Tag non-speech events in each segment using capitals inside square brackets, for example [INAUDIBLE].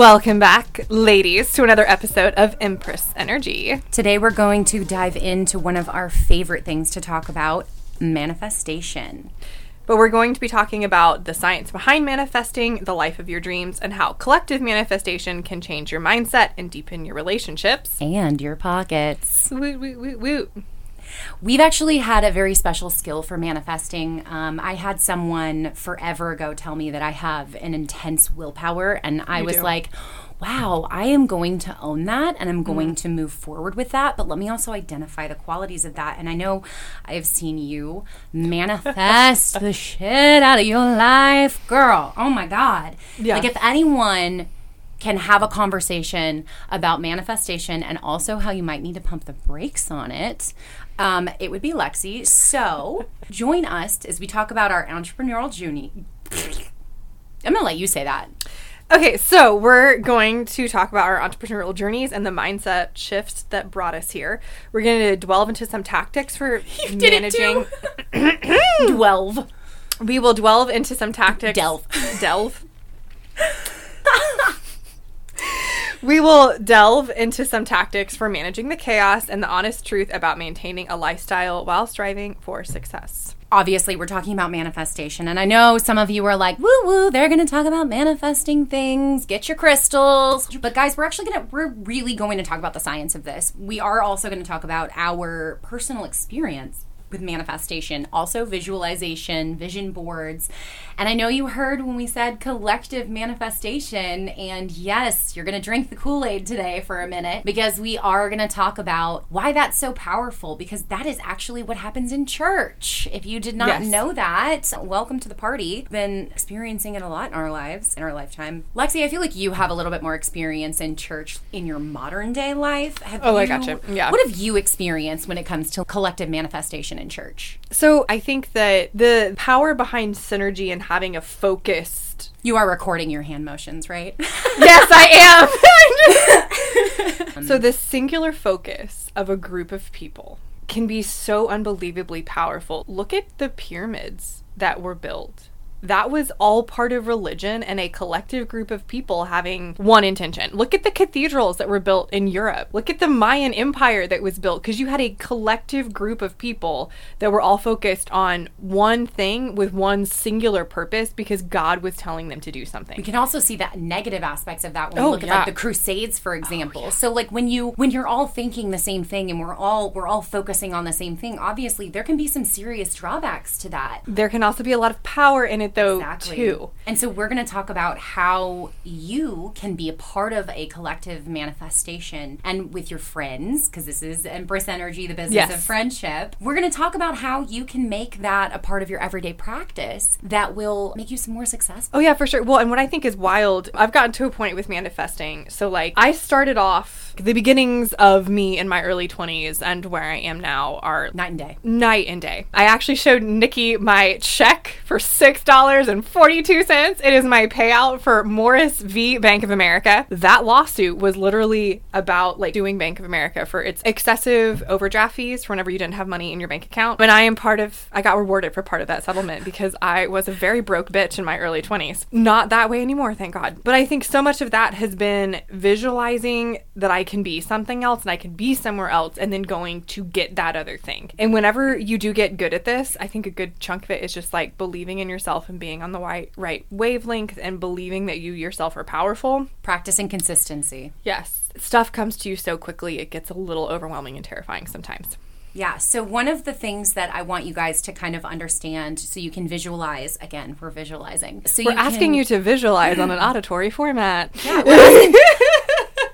Welcome back, ladies, to another episode of Empress Energy. Today, we're going to dive into one of our favorite things to talk about manifestation. But we're going to be talking about the science behind manifesting, the life of your dreams, and how collective manifestation can change your mindset and deepen your relationships. And your pockets. Woot, woot, woot, woot. We've actually had a very special skill for manifesting. Um, I had someone forever ago tell me that I have an intense willpower, and I You was do. like, wow, I am going to own that and I'm going to move forward with that. But let me also identify the qualities of that. And I know I have seen you manifest the shit out of your life, girl. Oh my God. Yeah. Like, if anyone can have a conversation about manifestation and also how you might need to pump the brakes on it, um, it would be Lexi. So join us as we talk about our entrepreneurial journey. I'm gonna let you say that. Okay, so we're going to talk about our entrepreneurial journeys and the mindset shifts that brought us here. We're going to delve into some tactics for [LAUGHS] managing. Twelve. [COUGHS] We will delve into some tactics. Delve. Delve. [LAUGHS] we will delve into some tactics for managing the chaos and the honest truth about maintaining a lifestyle while striving for success. Obviously, we're talking about manifestation, and I know some of you are like, "Woo woo!" They're going to talk about manifesting things. Get your crystals. But guys, we're actually going to we're really going to talk about the science of this. We are also going to talk about our personal experience with manifestation, also visualization, vision boards. And I know you heard when we said collective manifestation, and yes, you're going to drink the Kool Aid today for a minute because we are going to talk about why that's so powerful because that is actually what happens in church. If you did not Yes. know that, welcome to the party. Been experiencing it a lot in our lives, in our lifetime. Lexi, I feel like you have a little bit more experience in church in your modern day life. Have Oh, I you- gotcha. Yeah. What have you experienced when it comes to collective manifestation in church? So I think that the power behind synergy and having a focused. You are recording your hand motions, right? [LAUGHS] Yes, I am. [LAUGHS] [LAUGHS] so the singular focus of a group of people can be so unbelievably powerful. Look at the pyramids that were built. That was all part of religion and a collective group of people having one intention. Look at the cathedrals that were built in Europe. Look at the Mayan Empire that was built because you had a collective group of people that were all focused on one thing with one singular purpose because God was telling them to do something. You can also see that negative aspects of that when Oh, you look at like the crusades for oh, example so like when you when you're all thinking the same thing and we're all we're all focusing on the same thing obviously there can be some serious drawbacks to that There can also be a lot of power in it, though, Exactly. too. And so we're going to talk about how you can be a part of a collective manifestation and with your friends, because this is Empress Energy, the business Yes. of friendship. We're going to talk about how you can make that a part of your everyday practice that will make you some more successful. Oh, yeah, for sure. Well, and what I think is wild, I've gotten to a point with manifesting. So, like, I started off, the beginnings of me in my early 20s and where I am now are Night and day. night and day. I actually showed Niki my check for $6.42. It is my payout for Morris v. Bank of America. That lawsuit was literally about like doing Bank of America for its excessive overdraft fees for whenever you didn't have money in your bank account. And I am part of, I got rewarded for part of that settlement because I was a very broke bitch in my early 20s. Not that way anymore, thank God. But I think so much of that has been visualizing that I can be something else and I can be somewhere else and then going to get that other thing. And whenever you do get good at this, I think a good chunk of it is just like believing in yourself and being on the right, right wavelength and believing that you yourself are powerful. Practicing consistency. Yes. Stuff comes to you so quickly, it gets a little overwhelming and terrifying sometimes. Yeah. So, one of the things that I want you guys to kind of understand so you can visualize again, we're visualizing. So, We're asking can- you to visualize on an auditory format. [LAUGHS]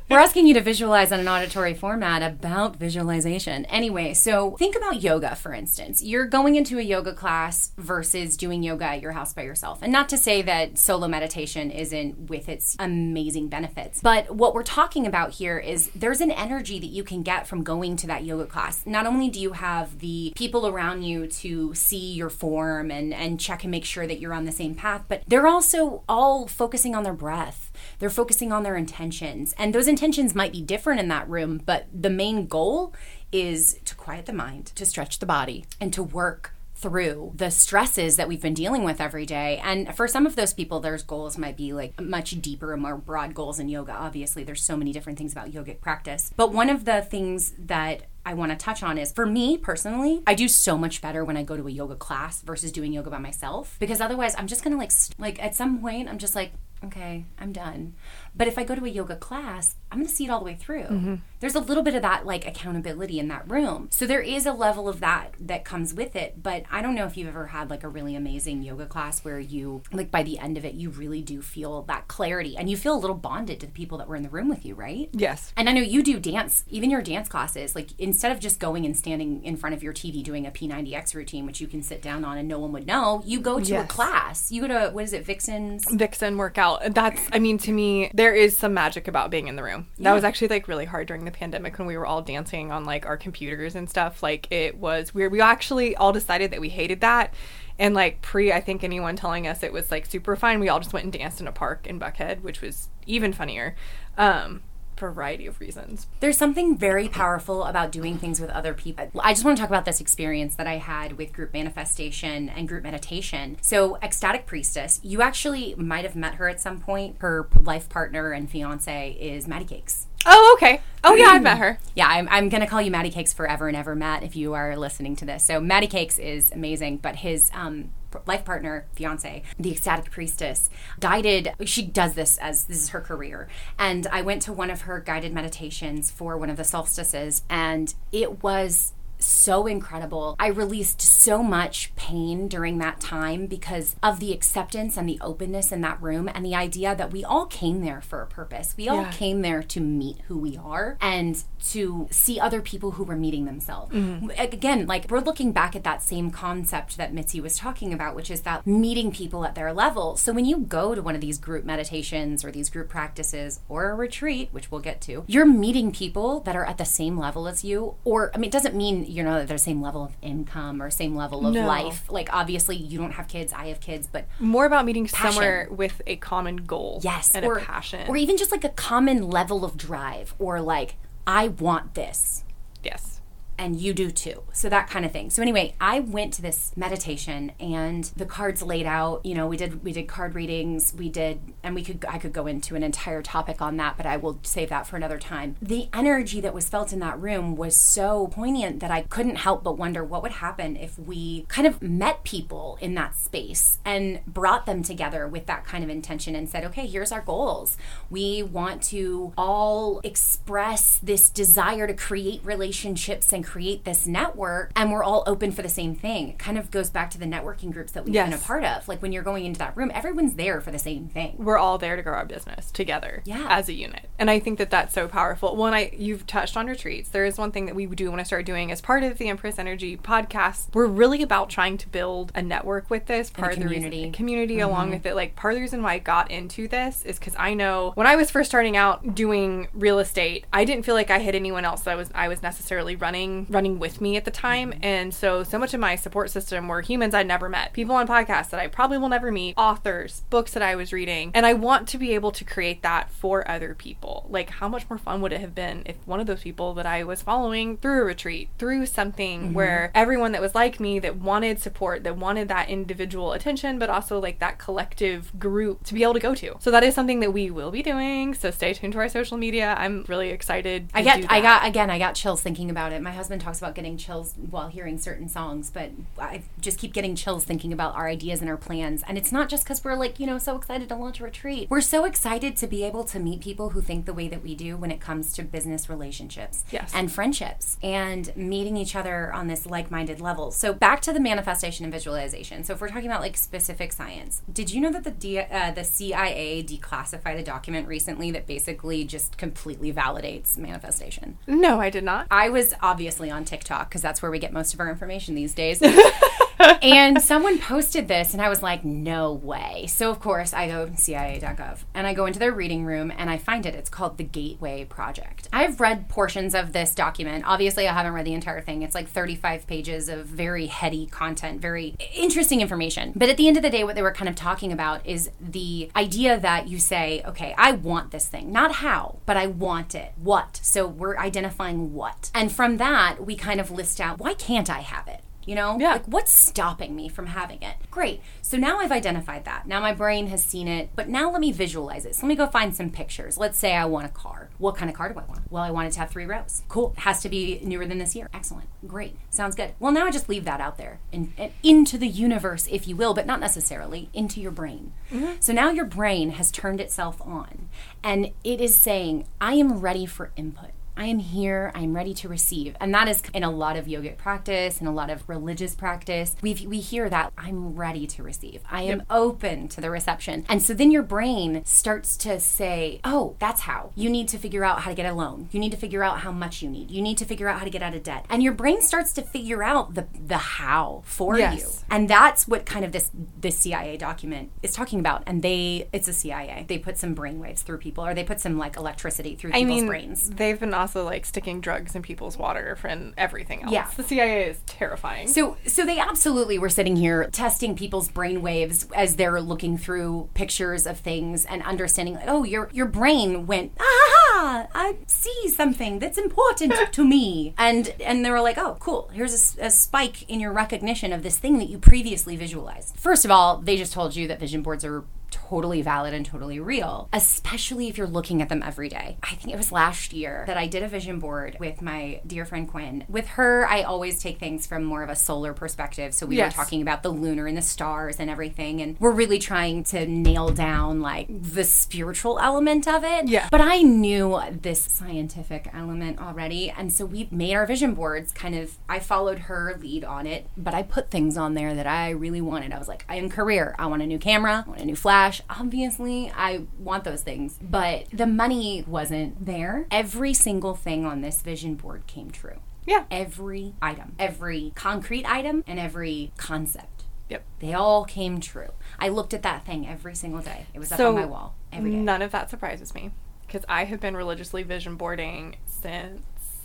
We're asking you to visualize on an auditory format about visualization. Anyway, so think about yoga, for instance. You're going into a yoga class versus doing yoga at your house by yourself. And not to say that solo meditation isn't with its amazing benefits, but what we're talking about here is there's an energy that you can get from going to that yoga class. Not only do you have the people around you to see your form and, and check and make sure that you're on the same path, but they're also all focusing on their breath. They're focusing on their intentions. And those intentions might be different in that room, but the main goal is to quiet the mind, to stretch the body, and to work through the stresses that we've been dealing with every day. And for some of those people, their goals might be like much deeper and more broad goals in yoga. Obviously, there's so many different things about yogic practice. But one of the things that I want to touch on is for me personally, I do so much better when I go to a yoga class versus doing yoga by myself because otherwise I'm just going to like like at some point I'm just like okay, I'm done. But if I go to a yoga class, I'm going to see it all the way through. Mm-hmm. There's a little bit of that like accountability in that room. So there is a level of that that comes with it. But I don't know if you've ever had like a really amazing yoga class where you, like by the end of it, you really do feel that clarity and you feel a little bonded to the people that were in the room with you, right? Yes. And I know you do dance, even your dance classes, like instead of just going and standing in front of your TV doing a P90X routine, which you can sit down on and no one would know, you go to yes. a class. You go to, what is it, Vixen's? Vixen workout. That's, I mean, to me, there is some magic about being in the room. Yeah. That was actually like really hard during the pandemic when we were all dancing on like our computers and stuff. Like it was weird. We actually all decided that we hated that. And like pre, I think anyone telling us it was like super fine, we all just went and danced in a park in Buckhead, which was even funnier. Um, variety of reasons. There's something very powerful about doing things with other people. I just want to talk about this experience that I had with group manifestation and group meditation. So, Ecstatic Priestess, you actually might have met her at some point. Her life partner and fiance is Maddie Cakes. Oh, okay. Oh, yeah, I've met her. [CLEARS THROAT] Yeah, I'm, I'm going to call you Maddie Cakes forever and ever, Matt, if you are listening to this. So, Maddie Cakes is amazing, but his um, life partner, fiance, the ecstatic priestess, guided. She does this as this is her career. And I went to one of her guided meditations for one of the solstices, and it was so incredible. I released so much pain during that time because of the acceptance and the openness in that room and the idea that we all came there for a purpose. We all yeah. came there to meet who we are and to see other people who were meeting themselves. Mm-hmm. Again, like we're looking back at that same concept that Mitzi was talking about, which is that meeting people at their level. So when you go to one of these group meditations or these group practices or a retreat, which we'll get to, you're meeting people that are at the same level as you. Or, I mean, it doesn't mean you know that they're the same level of income or same level of no. life. Like obviously you don't have kids, I have kids, but more about meeting passion. somewhere with a common goal. Yes, and or, a passion, or even just like a common level of drive, or like I want this. Yes and you do too. So that kind of thing. So anyway, I went to this meditation and the cards laid out, you know, we did we did card readings, we did and we could I could go into an entire topic on that, but I will save that for another time. The energy that was felt in that room was so poignant that I couldn't help but wonder what would happen if we kind of met people in that space and brought them together with that kind of intention and said, "Okay, here's our goals. We want to all express this desire to create relationships and create this network and we're all open for the same thing. It kind of goes back to the networking groups that we've yes. been a part of. Like when you're going into that room, everyone's there for the same thing. We're all there to grow our business together yeah. as a unit. And I think that that's so powerful. One, I you've touched on retreats, there is one thing that we do want to start doing as part of the Empress Energy podcast. We're really about trying to build a network with this part of the reason, community mm-hmm. along with it. Like part of the reason why I got into this is because I know when I was first starting out doing real estate, I didn't feel like I had anyone else that was I was necessarily running running with me at the time. And so, so much of my support system were humans I'd never met, people on podcasts that I probably will never meet, authors, books that I was reading. And I want to be able to create that for other people. Like, how much more fun would it have been if one of those people that I was following through a retreat, through something mm-hmm. where everyone that was like me, that wanted support, that wanted that individual attention, but also like that collective group to be able to go to. So that is something that we will be doing. So stay tuned to our social media. I'm really excited. I get, I got, again, I got chills thinking about it. My husband husband talks about getting chills while hearing certain songs, but I just keep getting chills thinking about our ideas and our plans. And it's not just because we're like, you know, so excited to launch a retreat. We're so excited to be able to meet people who think the way that we do when it comes to business relationships yes. and friendships and meeting each other on this like minded level. So back to the manifestation and visualization. So if we're talking about like specific science, did you know that the D- uh, the CIA declassified a document recently that basically just completely validates manifestation? No, I did not. I was obviously on TikTok because that's where we get most of our information these days. [LAUGHS] and someone posted this, and I was like, no way. So, of course, I go CIA.gov and I go into their reading room and I find it. It's called the Gateway Project. I've read portions of this document. Obviously, I haven't read the entire thing. It's like 35 pages of very heady content, very interesting information. But at the end of the day, what they were kind of talking about is the idea that you say, okay, I want this thing. Not how, but I want it. What? So we're identifying what. And from that, we kind of list out, why can't I have it? You know? Yeah. Like, what's stopping me from having it? Great. So now I've identified that. Now my brain has seen it, but now let me visualize it. So let me go find some pictures. Let's say I want a car. What kind of car do I want? Well, I want it to have three rows. Cool. It has to be newer than this year. Excellent. Great. Sounds good. Well, now I just leave that out there and, and into the universe, if you will, but not necessarily into your brain. Mm-hmm. So now your brain has turned itself on and it is saying, I am ready for input. I am here. I am ready to receive. And that is in a lot of yogic practice and a lot of religious practice. We we hear that I'm ready to receive. I am open to the reception. And so then your brain starts to say, "Oh, that's how. You need to figure out how to get a loan. You need to figure out how much you need. You need to figure out how to get out of debt." And your brain starts to figure out the the how for Yes. you. And that's what kind of this this CIA document is talking about. And they it's a CIA. They put some brainwaves through people or they put some like electricity through I people's mean, brains. they've been also like sticking drugs in people's water and everything else. Yeah. The CIA is terrifying. So, so they absolutely were sitting here testing people's brain waves as they're looking through pictures of things and understanding. Like, oh, your your brain went, ah, I see something that's important to me, and and they were like, oh, cool. Here's a spike in your recognition of this thing that you previously visualized. First of all, they just told you that vision boards are totally valid and totally real, especially if you're looking at them every day. I think it was last year that I did a vision board with my dear friend Quinn. With her, I always take things from more of a solar perspective. So we Yes. were talking about the lunar and the stars and everything, and we're really trying to nail down like the spiritual element of it. Yeah. But I knew this scientific element already, and so we made our vision boards kind of I followed her lead on it, but I put things on there that I really wanted. I was like, I am career. I want a new camera, I want a new flash. Obviously, I want those things. But the money wasn't there. Every single thing on this vision board came true. yeah. Every item, every concrete item, and every concept. Yep. They all came true. I looked at that thing every single day. It was up on my wall every day. none of that surprises me because I have been religiously vision boarding since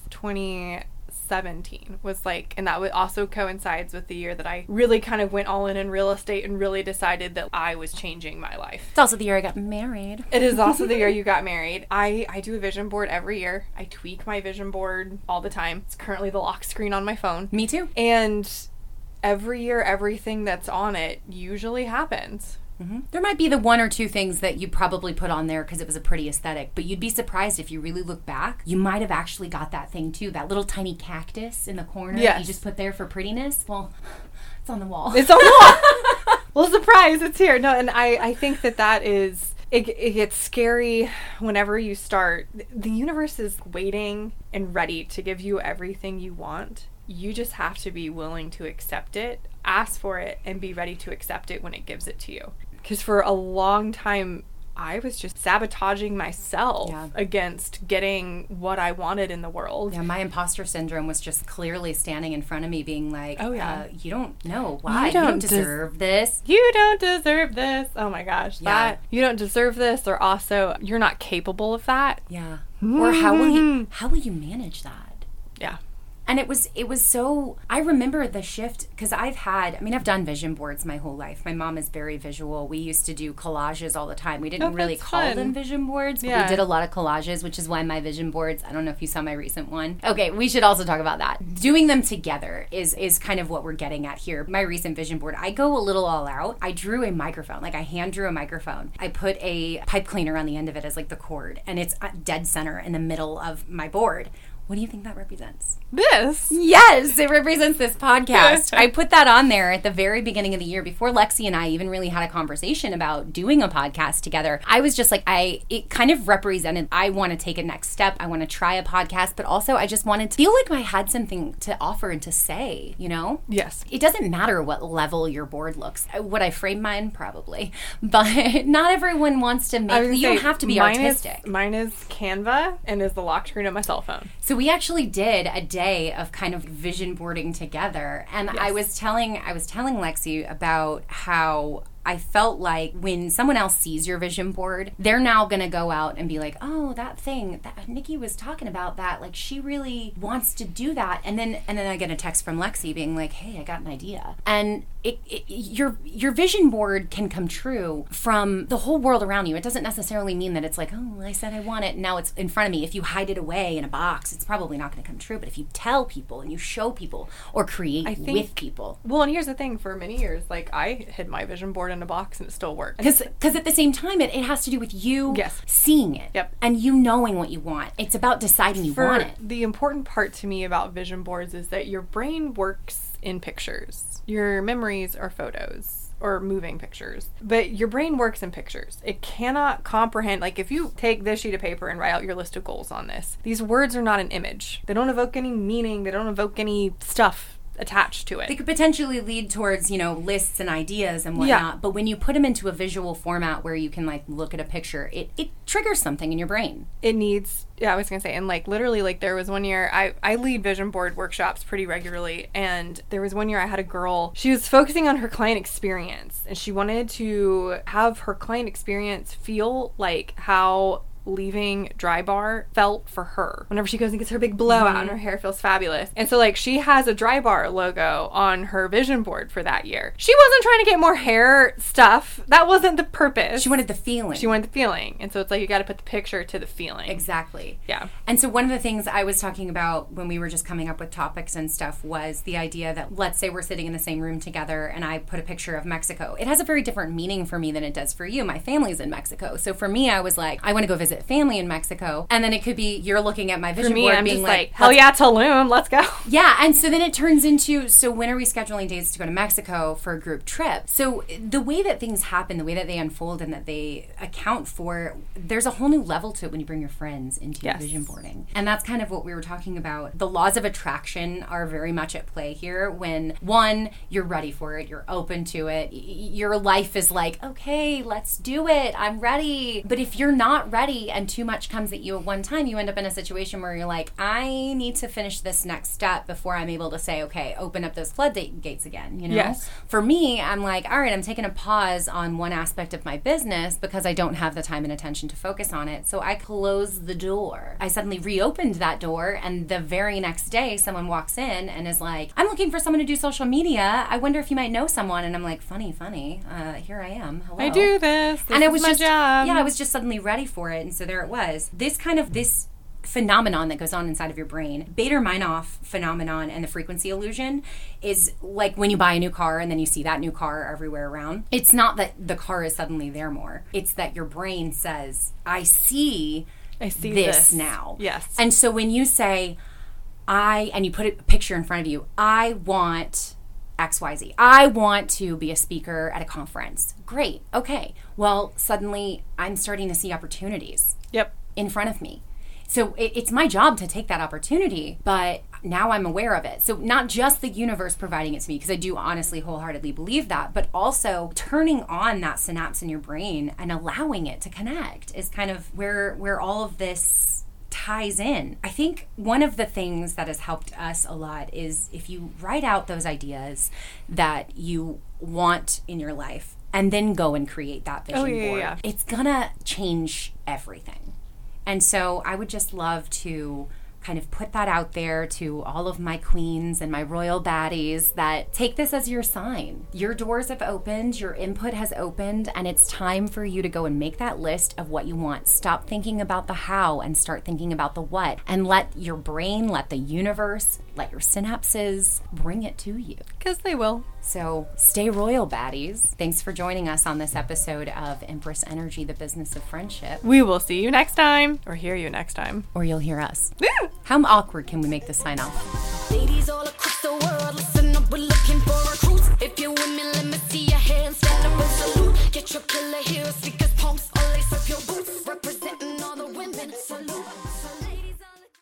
2017 was like and that also coincides with the year that I really kind of went all in in real estate and really decided that I was changing my life. It's also the year I got married. It is also the year [LAUGHS] you got married. I, I do a vision board every year. I tweak my vision board all the time. It's currently the lock screen on my phone. Me too. And every year, everything that's on it usually happens. There might be the one or two things that you probably put on there because it was a pretty aesthetic, but you'd be surprised if you really look back. You might have actually got that thing too, that little tiny cactus in the corner that you just put there for prettiness. Well, [SIGHS] it's on the wall. It's on the wall. [LAUGHS] well, surprise, it's here. No, and I, I think that that is. It, it gets scary whenever you start. The universe is waiting and ready to give you everything you want. You just have to be willing to accept it, ask for it, and be ready to accept it when it gives it to you. Because for a long time, I was just sabotaging myself Yeah. against getting what I wanted in the world. Yeah, my imposter syndrome was just clearly standing in front of me, being like, Oh, yeah. uh, you don't know why. You don't don't, des- deserve this." you don't deserve this. Oh my gosh, Yeah. that you don't deserve this, or also you're not capable of that. Yeah. Or how will you how will you manage that? Yeah, and it was it was so i remember the shift because i've had i mean i've done vision boards my whole life. My mom is very visual. We used to do collages all the time. We didn't Oh, really call fun. them vision boards but Yeah. we did a lot of collages which is why my vision boards i don't know if you saw my recent one. Okay we should also talk about that. Doing them together is is kind of what we're getting at here. My recent vision board i go a little all out. I drew a microphone like i hand drew a microphone. I put a pipe cleaner on the end of it as like the cord and it's uh, dead center in the middle of my board what do you think that represents this. Yes, it represents this podcast. [LAUGHS] I put that on there at the very beginning of the year before Lexi and I even really had a conversation about doing a podcast together. I was just like, I, it kind of represented, I want to take a next step. I want to try a podcast, but also I just wanted to feel like I had something to offer and to say, you know? Yes. It doesn't matter what level your board looks. Uh, Would I frame mine? Probably. [LAUGHS] But not everyone wants to make, you don't have to be mine artistic. Is, mine is Canva and is the lock screen on my cell phone. So we actually did a day of kind of vision boarding together, and I was telling I was telling Lexi about how I felt like when someone else sees your vision board, they're now going to go out and be like, "Oh, that thing that Niki was talking about that like she really wants to do that." And then and then I get a text from Lexi being like, "Hey, I got an idea." And it, it, your your vision board can come true from the whole world around you. It doesn't necessarily mean that it's like, "Oh, I said I want it, and now it's in front of me." If you hide it away in a box, it's probably not going to come true. But if you tell people and you show people or create think- with people, Well, and here's the thing: for many years, like I hid my vision board in a box and it still works. because at the same time it, it has to do with you Yes. seeing it Yep. and you knowing what you want it's about deciding you For want it the important part to me about vision boards is that your brain works in pictures. Your memories are photos or moving pictures. But your brain works in pictures. It cannot comprehend like if you take this sheet of paper and write out your list of goals on this. These words are not an image. They don't evoke any meaning, they don't evoke any stuff attached to it. they it. could potentially lead towards you know lists and ideas and Yeah. whatnot but when you put them into a visual format where you can like look at a picture it, it triggers something in your brain it needs yeah i was gonna say and like literally like there was one year i i lead vision board workshops pretty regularly and there was one year i had a girl she was focusing on her client experience and she wanted to have her client experience feel like how leaving Drybar felt for her whenever she goes and gets her big blowout mm-hmm. and her hair feels fabulous and so like she has a Drybar logo on her vision board for that year she wasn't trying to get more hair stuff that wasn't the purpose she wanted the feeling she wanted the feeling and so it's like you got to put the picture to the feeling Exactly. Yeah. And so one of the things I was talking about when we were just coming up with topics and stuff was the idea that let's say we're sitting in the same room together and I put a picture of Mexico. It has a very different meaning for me than it does for you. My family's in Mexico. So for me I was like I want to go visit family in Mexico. And then it could be you're looking at my vision For me, board I'm being like, like, hell yeah, Tulum, let's go. [LAUGHS] yeah, and so then it turns into so when are we scheduling dates to go to Mexico for a group trip? So the way that things happen, the way that they unfold and that they account for, there's a whole new level to it when you bring your friends into Yes. your vision boarding. And that's kind of what we were talking about. The laws of attraction are very much at play here when one, you're ready for it, you're open to it, your life is like, okay, let's do it, I'm ready. But if you're not ready and too much comes at you at one time, you end up in a situation where you're like, I need to finish this next step before I'm able to say, okay, open up those floodgates again, you know? Yes. For me, I'm like, all right, I'm taking a pause on one aspect of my business because I don't have the time and attention to focus on it. So I close the door. I suddenly reopened that door, and the very next day, someone walks in and is like, I'm looking for someone to do social media. I wonder if you might know someone. And I'm like, funny, funny. Uh, here I am. Hello I do this. this and I is was my just job. yeah, I was just suddenly ready for it, and so there it was. This kind of this phenomenon that goes on inside of your brain, Baader-Meinhof phenomenon, and the frequency illusion is like when you buy a new car and then you see that new car everywhere around. It's not that the car is suddenly there more; it's that your brain says, "I see." I see this, this. now. Yes. And so when you say, I, and you put a picture in front of you, I want XYZ. I want to be a speaker at a conference. Great. Okay. Well, suddenly I'm starting to see opportunities Yep. in front of me. So it, it's my job to take that opportunity, but now I'm aware of it. So not just the universe providing it to me, because I do honestly wholeheartedly believe that, but also turning on that synapse in your brain and allowing it to connect is kind of where where all of this ties in. I think one of the things that has helped us a lot is if you write out those ideas that you want in your life and then go and create that vision Oh, yeah, yeah, board. yeah. It's gonna change everything. And so I would just love to kind of put that out there to all of my queens and my royal baddies that take this as your sign. Your doors have opened, your input has opened, and it's time for you to go and make that list of what you want. Stop thinking about the how and start thinking about the what. And let your brain, let the universe, let your synapses bring it to you. Because they will. So stay royal, baddies. Thanks for joining us on this episode of Empress Energy, the business of friendship. We will see you next time. Or hear you next time. Or you'll hear us. How awkward can we make this sign off? Ladies all across the world, listen up, we're looking for recruits. If you're women, let me see your hands, stand up and salute. Get your killer sneakers, pumps, or lace up your boots.